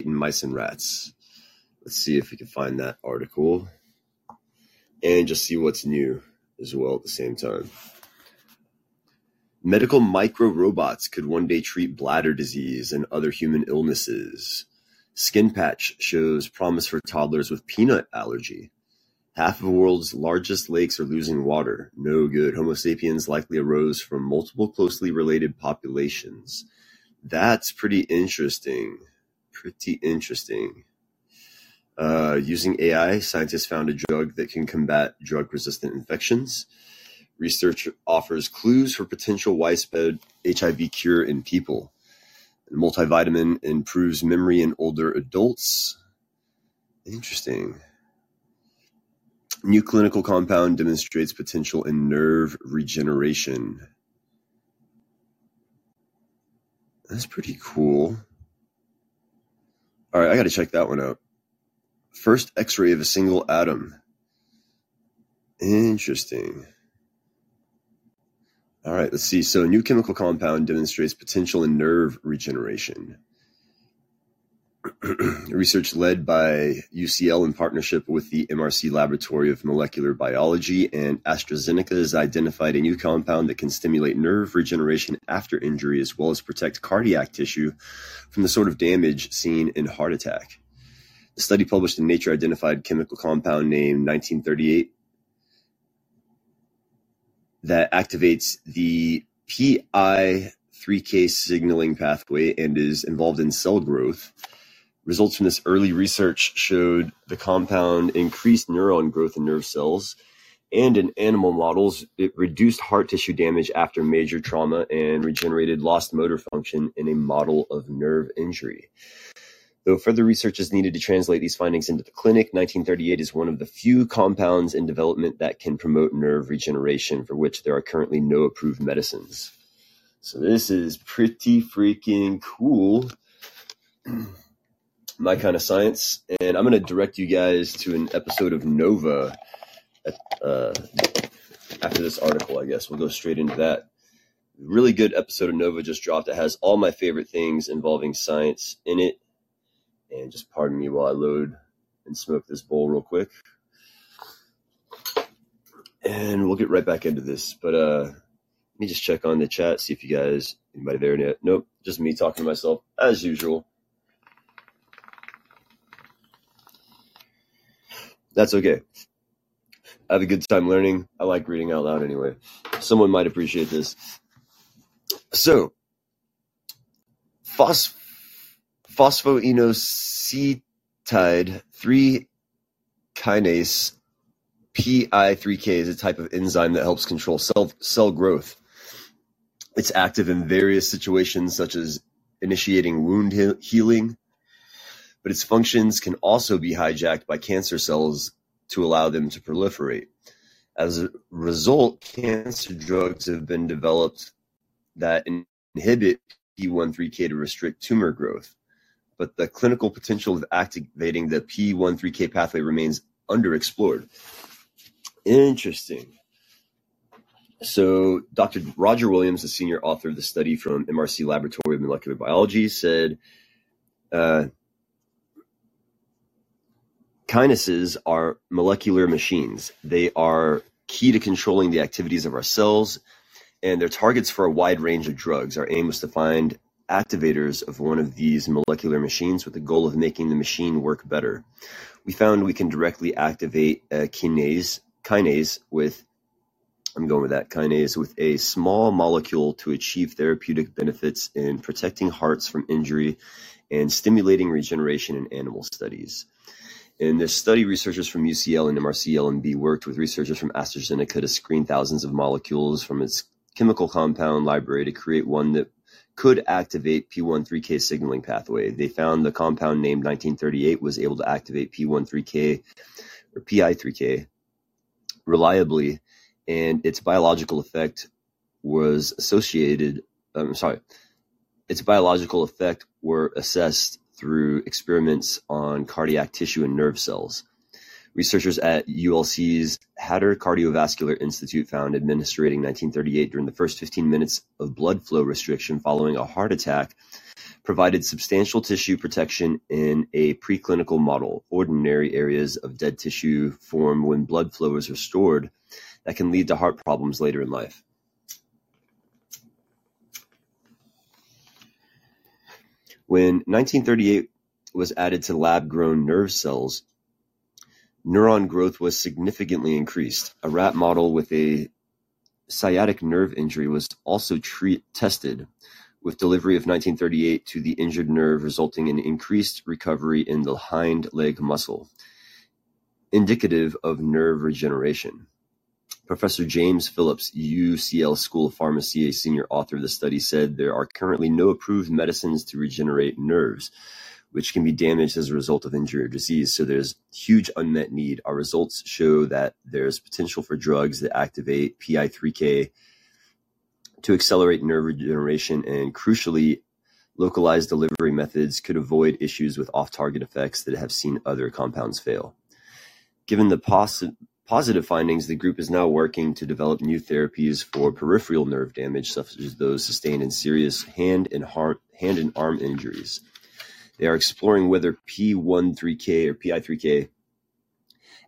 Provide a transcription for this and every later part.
in mice and rats. Let's see if we can find that article and just see what's new as well at the same time. Medical micro-robots could one day treat bladder disease and other human illnesses. Skin patch shows promise for toddlers with peanut allergy. Half of the world's largest lakes are losing water. No good. Homo sapiens likely arose from multiple closely related populations. That's pretty interesting. Pretty interesting. Uh, using AI, scientists found a drug that can combat drug-resistant infections. Research offers clues for potential widespread HIV cure in people. Multivitamin improves memory in older adults. Interesting. New clinical compound demonstrates potential in nerve regeneration. That's pretty cool. All right, I got to check that one out. First X-ray of a single atom. Interesting. All right, let's see. So, a new chemical compound demonstrates potential in nerve regeneration. Research led by UCL in partnership with the MRC Laboratory of Molecular Biology and AstraZeneca has identified a new compound that can stimulate nerve regeneration after injury as well as protect cardiac tissue from the sort of damage seen in heart attack. The study published in Nature identified chemical compound named 1938 that activates the PI3K signaling pathway and is involved in cell growth. Results from this early research showed the compound increased neuron growth in nerve cells, and in animal models, it reduced heart tissue damage after major trauma and regenerated lost motor function in a model of nerve injury. Though further research is needed to translate these findings into the clinic, 1938 is one of the few compounds in development that can promote nerve regeneration, for which there are currently no approved medicines. So this is pretty freaking cool. my kind of science, and I'm going to direct you guys to an episode of Nova uh, after this article. I guess we'll go straight into that. Really good episode of Nova just dropped. It has all my favorite things involving science in it. And just pardon me while I load and smoke this bowl real quick. And we'll get right back into this. But uh, let me just check on the chat, see if you guys, anybody there? Nope, just me talking to myself as usual. That's okay. I have a good time learning. I like reading out loud anyway. Someone might appreciate this. So, phos- phosphoinositide 3 kinase PI3K is a type of enzyme that helps control cell, cell growth. It's active in various situations such as initiating wound he- healing, but its functions can also be hijacked by cancer cells to allow them to proliferate. As a result, cancer drugs have been developed that inhibit P13K to restrict tumor growth, but the clinical potential of activating the P13K pathway remains underexplored. Interesting. So, Dr. Roger Williams, the senior author of the study from MRC Laboratory of Molecular Biology, said uh, Kinases are molecular machines. They are key to controlling the activities of our cells, and they're targets for a wide range of drugs. Our aim was to find activators of one of these molecular machines with the goal of making the machine work better. We found we can directly activate a kinase, kinase with I'm going with that kinase with a small molecule to achieve therapeutic benefits in protecting hearts from injury and stimulating regeneration in animal studies. In this study, researchers from UCL and MRC-lmb worked with researchers from AstraZeneca to screen thousands of molecules from its chemical compound library to create one that could activate P13K signaling pathway. They found the compound named 1938 was able to activate P13K or PI3K reliably, and its biological effect was associated. I'm um, sorry, its biological effect were assessed through experiments on cardiac tissue and nerve cells. Researchers at ULC's Hatter Cardiovascular Institute found administering 1938 during the first 15 minutes of blood flow restriction following a heart attack provided substantial tissue protection in a preclinical model. Ordinary areas of dead tissue form when blood flow is restored that can lead to heart problems later in life. When 1938 was added to lab-grown nerve cells, neuron growth was significantly increased. A rat model with a sciatic nerve injury was also tested, with delivery of 1938 to the injured nerve resulting in increased recovery in the hind leg muscle, indicative of nerve regeneration. Professor James Phillips, UCL School of Pharmacy, a senior author of the study, said there are currently no approved medicines to regenerate nerves, which can be damaged as a result of injury or disease. So there's huge unmet need. Our results show that there's potential for drugs that activate PI3K to accelerate nerve regeneration and crucially localized delivery methods could avoid issues with off-target effects that have seen other compounds fail. Given the positive findings, the group is now working to develop new therapies for peripheral nerve damage, such as those sustained in serious hand and hand and arm injuries. They are exploring whether P13K or PI3K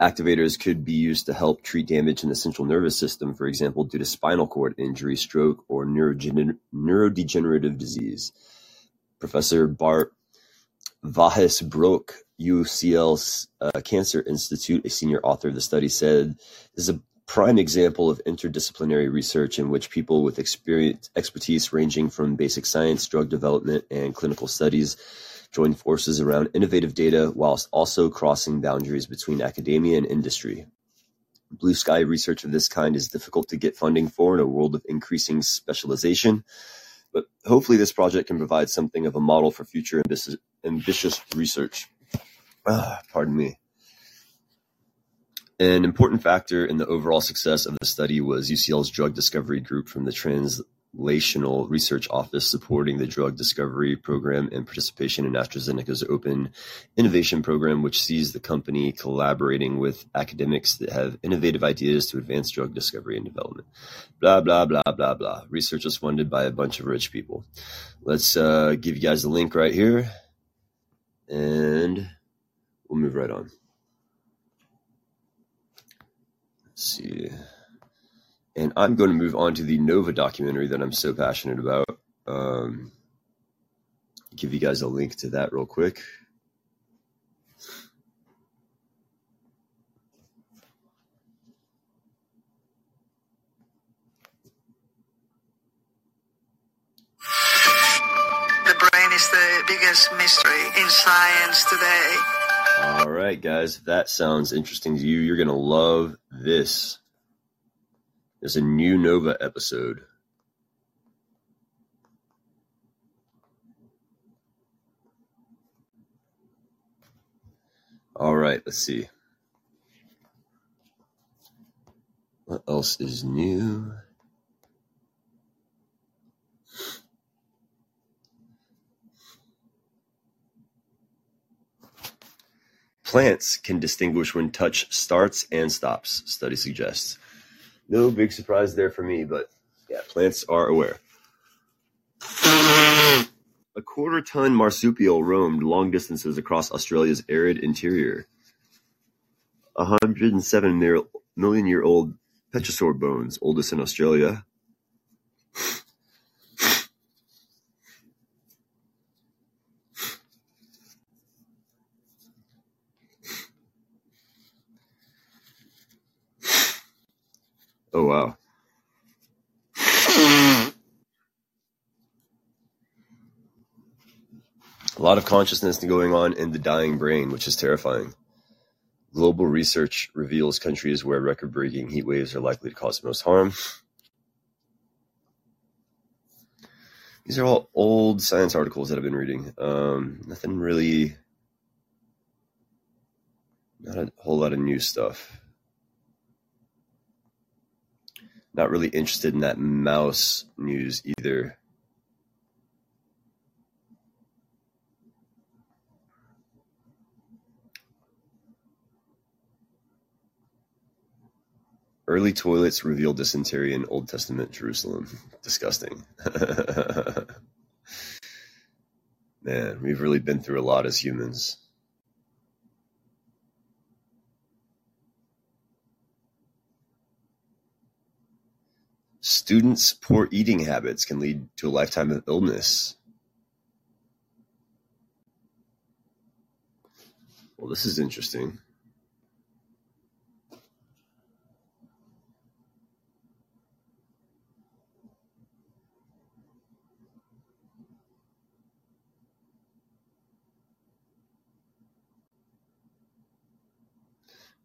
activators could be used to help treat damage in the central nervous system, for example, due to spinal cord injury, stroke, or neurodegenerative disease. Professor Bart Wajs-Broek, UCL uh, Cancer Institute, a senior author of the study, said, This is a prime example of interdisciplinary research in which people with expertise ranging from basic science, drug development, and clinical studies join forces around innovative data whilst also crossing boundaries between academia and industry. Blue sky research of this kind is difficult to get funding for in a world of increasing specialization, but hopefully this project can provide something of a model for future ambitious, ambitious research. Ah, pardon me. An important factor in the overall success of the study was UCL's drug discovery group from the trans Translational Research Office supporting the drug discovery program and participation in AstraZeneca's Open Innovation Program, which sees the company collaborating with academics that have innovative ideas to advance drug discovery and development. Blah, blah, blah, blah, blah. Research is funded by a bunch of rich people. Let's uh, give you guys the link right here, and we'll move right on. Let's see and I'm going to move on to the Nova documentary that I'm so passionate about. Um, give you guys a link to that real quick. The brain is the biggest mystery in science today. All right, guys, if that sounds interesting to you, you're going to love this. There's a new Nova episode. All right, let's see. What else is new? Plants can distinguish when touch starts and stops, study suggests. No big surprise there for me, but yeah, plants are aware. A quarter ton marsupial roamed long distances across Australia's arid interior. A 107 million year old petrosaur bones, oldest in Australia, Oh wow. A lot of consciousness going on in the dying brain, which is terrifying. Global research reveals countries where record-breaking heat waves are likely to cause the most harm. These are all old science articles that I've been reading. Um, nothing really, not a whole lot of new stuff. Not really interested in that mouse news either. Early toilets reveal dysentery in Old Testament Jerusalem. Disgusting. man. We've really been through a lot as humans. Students' poor eating habits can lead to a lifetime of illness. Well, this is interesting.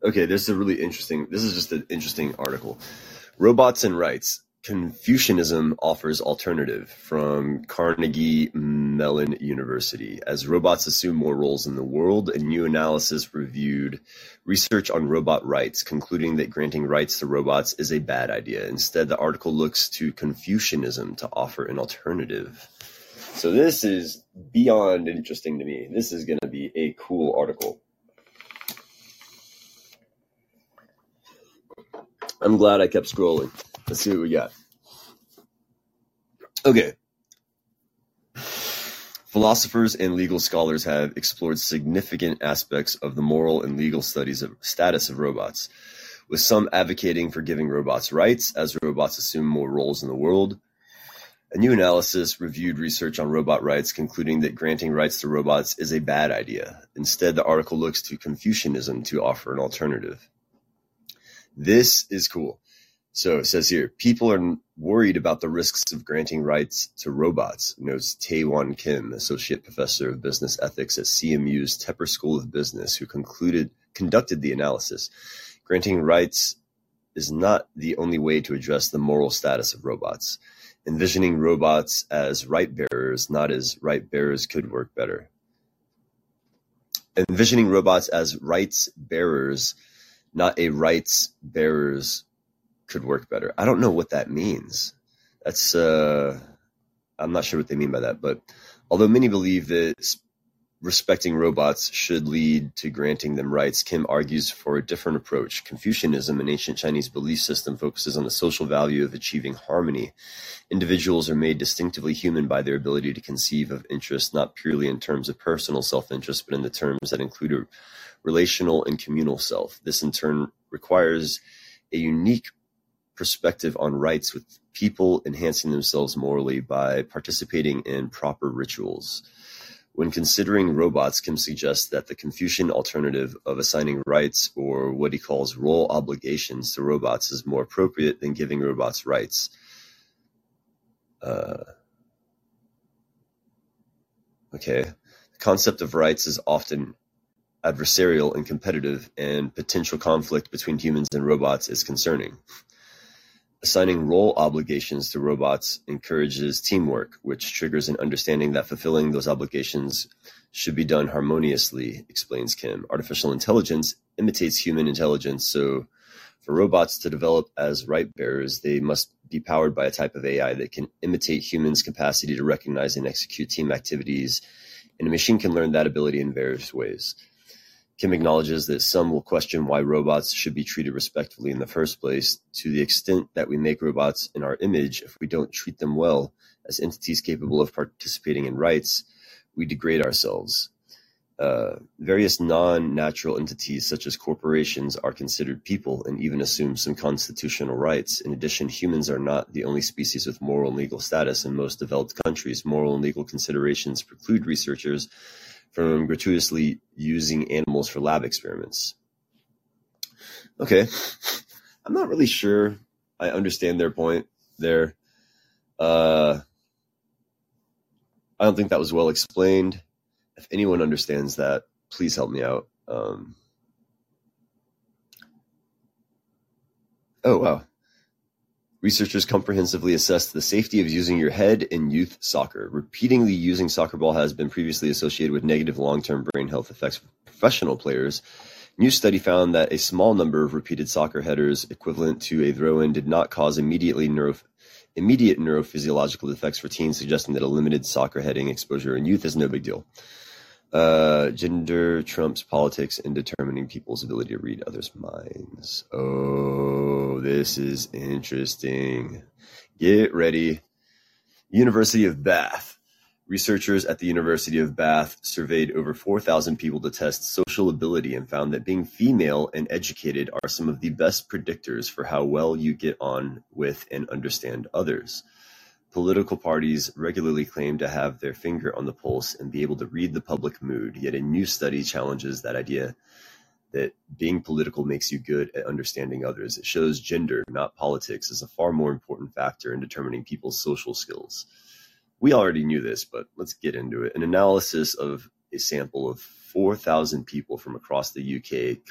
Okay, this is a really interesting. This is just an interesting article. Robots and rights. Confucianism offers alternative from Carnegie Mellon University. As robots assume more roles in the world, a new analysis reviewed research on robot rights, concluding that granting rights to robots is a bad idea. Instead, the article looks to Confucianism to offer an alternative. So this is beyond interesting to me. This is going to be a cool article. I'm glad I kept scrolling. Let's see what we got. Okay. Philosophers and legal scholars have explored significant aspects of the moral and legal studies of status of robots, with some advocating for giving robots rights as robots assume more roles in the world. A new analysis reviewed research on robot rights, concluding that granting rights to robots is a bad idea. Instead, the article looks to Confucianism to offer an alternative. This is cool. So it says here, people are worried about the risks of granting rights to robots, notes Tae-Won Kim, associate professor of business ethics at CMU's Tepper School of Business, who concluded conducted the analysis. Granting rights is not the only way to address the moral status of robots. Envisioning robots as right bearers, not as right bearers, could work better. Envisioning robots as rights bearers not a rights bearers could work better. I don't know what that means. That's uh I'm not sure what they mean by that, but although many believe that respecting robots should lead to granting them rights, Kim argues for a different approach. Confucianism, an ancient Chinese belief system, focuses on the social value of achieving harmony. Individuals are made distinctively human by their ability to conceive of interest not purely in terms of personal self-interest, but in the terms that include a relational and communal self. This in turn requires a unique perspective on rights with people enhancing themselves morally by participating in proper rituals. When considering robots, Kim suggests that the Confucian alternative of assigning rights, or what he calls role obligations, to robots is more appropriate than giving robots rights. Uh, okay. The concept of rights is often adversarial and competitive, and potential conflict between humans and robots is concerning. Assigning role obligations to robots encourages teamwork, which triggers an understanding that fulfilling those obligations should be done harmoniously, explains Kim. Artificial intelligence imitates human intelligence, so for robots to develop as right bearers, they must be powered by a type of AI that can imitate humans' capacity to recognize and execute team activities, and a machine can learn that ability in various ways. Kim acknowledges that some will question why robots should be treated respectfully in the first place, to the extent that we make robots in our image, if we don't treat them well as entities capable of participating in rights, we degrade ourselves. Uh, various non-natural entities such as corporations are considered people and even assume some constitutional rights. In addition, humans are not the only species with moral and legal status. In most developed countries, moral and legal considerations preclude researchers from gratuitously using animals for lab experiments. Okay, I'm not really sure I understand their point there. Uh, I don't think that was well explained. If anyone understands that, please help me out. Um, oh, wow. Researchers comprehensively assessed the safety of using your head in youth soccer. Repeatedly using soccer ball has been previously associated with negative long-term brain health effects for professional players. New study found that a small number of repeated soccer headers equivalent to a throw-in did not cause immediately neuro, immediate neurophysiological effects for teens, suggesting that a limited soccer heading exposure in youth is no big deal. Uh, gender trumps politics in determining people's ability to read others' minds. Oh, this is interesting. Get ready. University of Bath. Researchers at the University of Bath surveyed over four thousand people to test social ability and found that being female and educated are some of the best predictors for how well you get on with and understand others. Political parties regularly claim to have their finger on the pulse and be able to read the public mood, yet a new study challenges that idea that being political makes you good at understanding others. It shows gender, not politics, is a far more important factor in determining people's social skills. We already knew this, but let's get into it. An analysis of a sample of 4,000 people from across the UK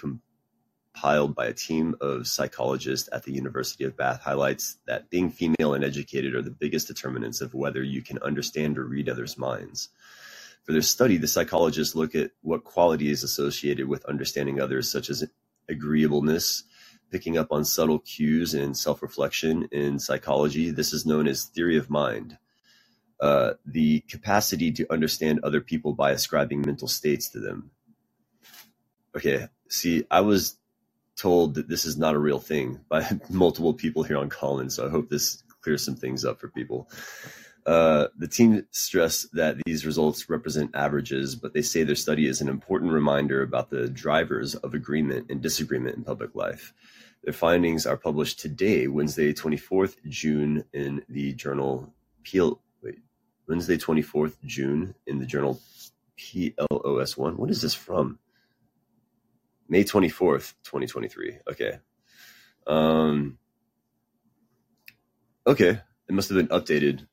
compiled by a team of psychologists at the University of Bath highlights that being female and educated are the biggest determinants of whether you can understand or read others' minds. For their study, the psychologists look at what qualities associated with understanding others, such as agreeableness, picking up on subtle cues, and self reflection. In psychology, this is known as theory of mind uh, the capacity to understand other people by ascribing mental states to them. Okay, see, I was told that this is not a real thing by multiple people here on Callin, so I hope this clears some things up for people. Uh, the team stressed that these results represent averages, but they say their study is an important reminder about the drivers of agreement and disagreement in public life. Their findings are published today, Wednesday, 24th June, in the journal Peel, Wednesday, 24th June in the journal PLOS ONE. What is this from? May 24th, 2023. Okay. Um, okay. It must have been updated.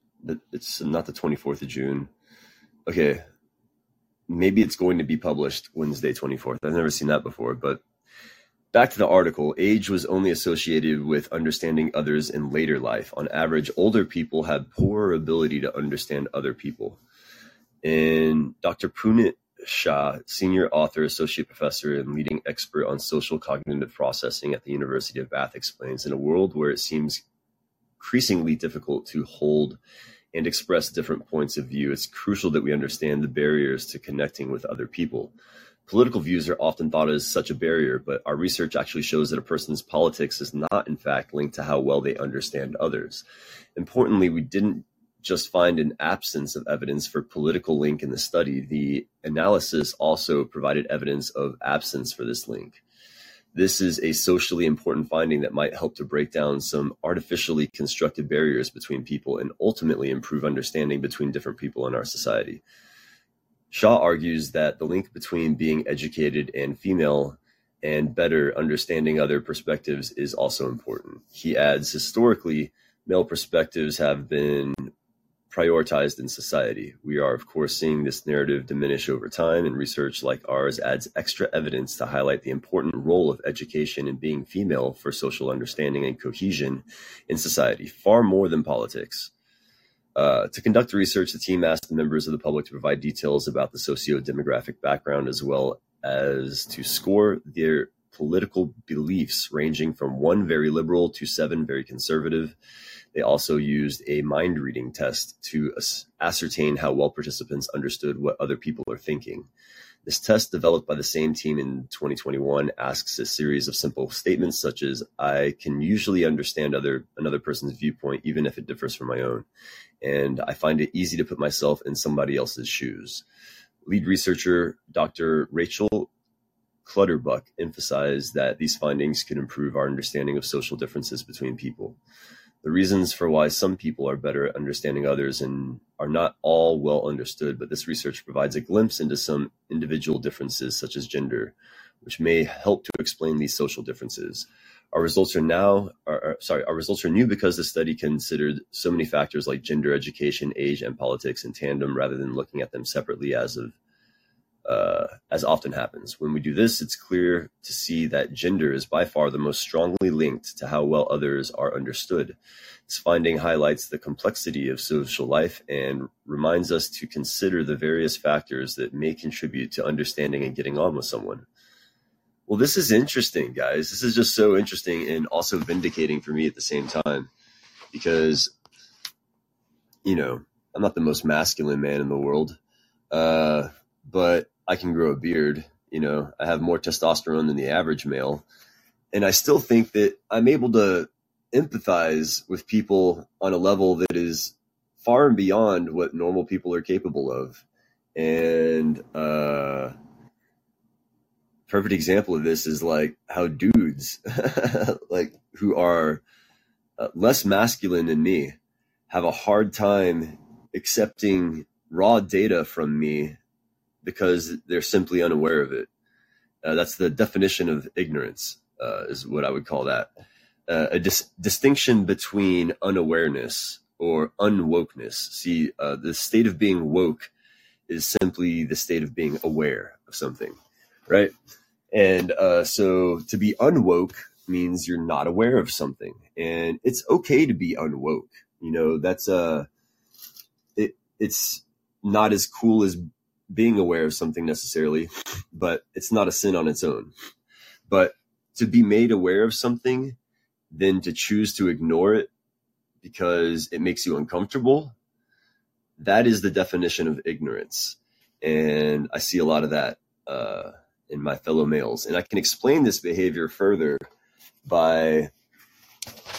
It's not the 24th of June. Okay. Maybe it's going to be published Wednesday, 24th. I've never seen that before, but Back to the article, age was only associated with understanding others in later life. On average, older people had poorer ability to understand other people. And Dr. Punit Shah, senior author, associate professor, and leading expert on social cognitive processing at the University of Bath, explains in a world where it seems increasingly difficult to hold and express different points of view, it's crucial that we understand the barriers to connecting with other people. Political views are often thought as such a barrier, but our research actually shows that a person's politics is not, in fact, linked to how well they understand others. Importantly, we didn't just find an absence of evidence for political link in the study. The analysis also provided evidence of absence for this link. This is a socially important finding that might help to break down some artificially constructed barriers between people and ultimately improve understanding between different people in our society. Shah argues that the link between being educated and female and better understanding other perspectives is also important. He adds historically, male perspectives have been prioritized in society. We are, of course, seeing this narrative diminish over time, and research like ours adds extra evidence to highlight the important role of education and being female for social understanding and cohesion in society, far more than politics. Uh, to conduct the research, the team asked the members of the public to provide details about the socio-demographic background as well as to score their political beliefs ranging from one very liberal to seven very conservative. They also used a mind reading test to ascertain how well participants understood what other people are thinking. This test, developed by the same team in 2021, asks a series of simple statements such as I can usually understand other another person's viewpoint even if it differs from my own, and I find it easy to put myself in somebody else's shoes. Lead researcher Dr. Rachel Clutterbuck emphasized that these findings could improve our understanding of social differences between people. The reasons for why some people are better at understanding others and are not all well understood, but this research provides a glimpse into some individual differences, such as gender, which may help to explain these social differences. Our results are now, are, sorry, our results are new because the study considered so many factors like gender, education, age, and politics in tandem, rather than looking at them separately as of uh, as often happens. When we do this, it's clear to see that gender is by far the most strongly linked to how well others are understood. This finding highlights the complexity of social life and reminds us to consider the various factors that may contribute to understanding and getting on with someone. Well, this is interesting, guys. This is just so interesting and also vindicating for me at the same time because, you know, I'm not the most masculine man in the world. Uh, but I can grow a beard. You know, I have more testosterone than the average male. And I still think that I'm able to empathize with people on a level that is far and beyond what normal people are capable of. And uh, perfect example of this is like how dudes, like who are uh, less masculine than me, have a hard time accepting raw data from me because they're simply unaware of it. Uh, that's the definition of ignorance, uh, is what I would call that. Uh, a dis- distinction between unawareness or unwokeness. See, uh, the state of being woke is simply the state of being aware of something, right? And uh, so to be unwoke means you're not aware of something, and it's okay to be unwoke. You know, that's uh, it. It's not as cool as being aware of something necessarily, but it's not a sin on its own. But to be made aware of something, then to choose to ignore it because it makes you uncomfortable, that is the definition of ignorance. And I see a lot of that uh, in my fellow males. And I can explain this behavior further by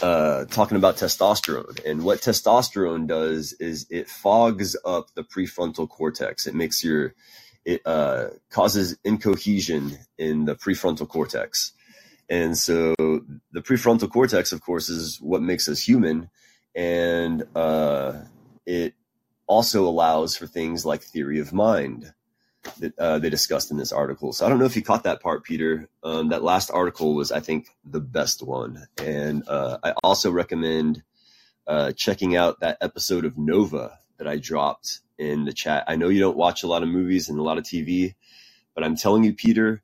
uh, talking about testosterone. And what testosterone does is it fogs up the prefrontal cortex. It makes your, it uh, causes incohesion in the prefrontal cortex. And so the prefrontal cortex, of course, is what makes us human. And uh, it also allows for things like theory of mind that uh, they discussed in this article. So I don't know if you caught that part, Peter. Um, that last article was, I think, the best one. And uh, I also recommend uh, checking out that episode of Nova that I dropped in the chat. I know you don't watch a lot of movies and a lot of TV, but I'm telling you, Peter,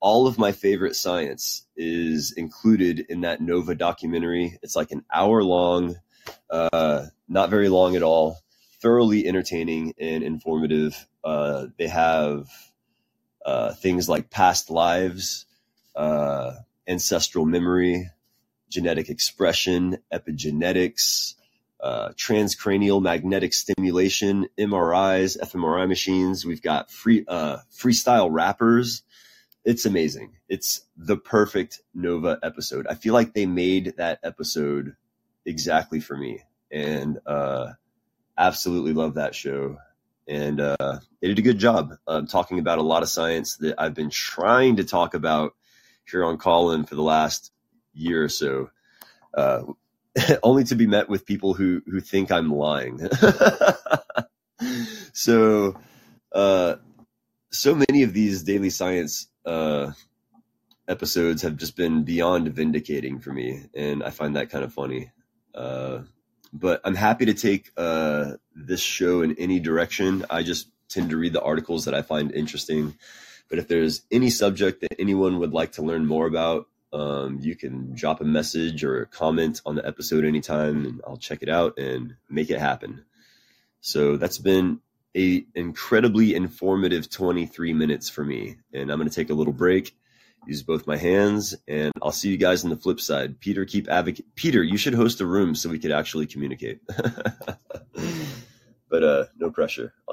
all of my favorite science is included in that Nova documentary. It's like an hour long, uh, not very long at all thoroughly entertaining and informative. Uh, they have uh, things like past lives, uh, ancestral memory, genetic expression, epigenetics, uh, transcranial magnetic stimulation, MRIs, fMRI machines. We've got free uh, freestyle rappers. It's amazing. It's the perfect Nova episode. I feel like they made that episode exactly for me, and uh, absolutely love that show. And uh, they did a good job um, talking about a lot of science that I've been trying to talk about here on Callin for the last year or so, uh, only to be met with people who who think I'm lying. so, uh, so many of these daily science uh, episodes have just been beyond vindicating for me, and I find that kind of funny. But I'm happy to take uh, this show in any direction. I just tend to read the articles that I find interesting. But if there's any subject that anyone would like to learn more about, um, you can drop a message or a comment on the episode anytime, and I'll check it out and make it happen. So that's been a incredibly informative 23 minutes for me, and I'm going to take a little break use both my hands, and I'll see you guys on the flip side. Peter, keep advocate. Peter, you should host a room so we could actually communicate. but uh, no pressure.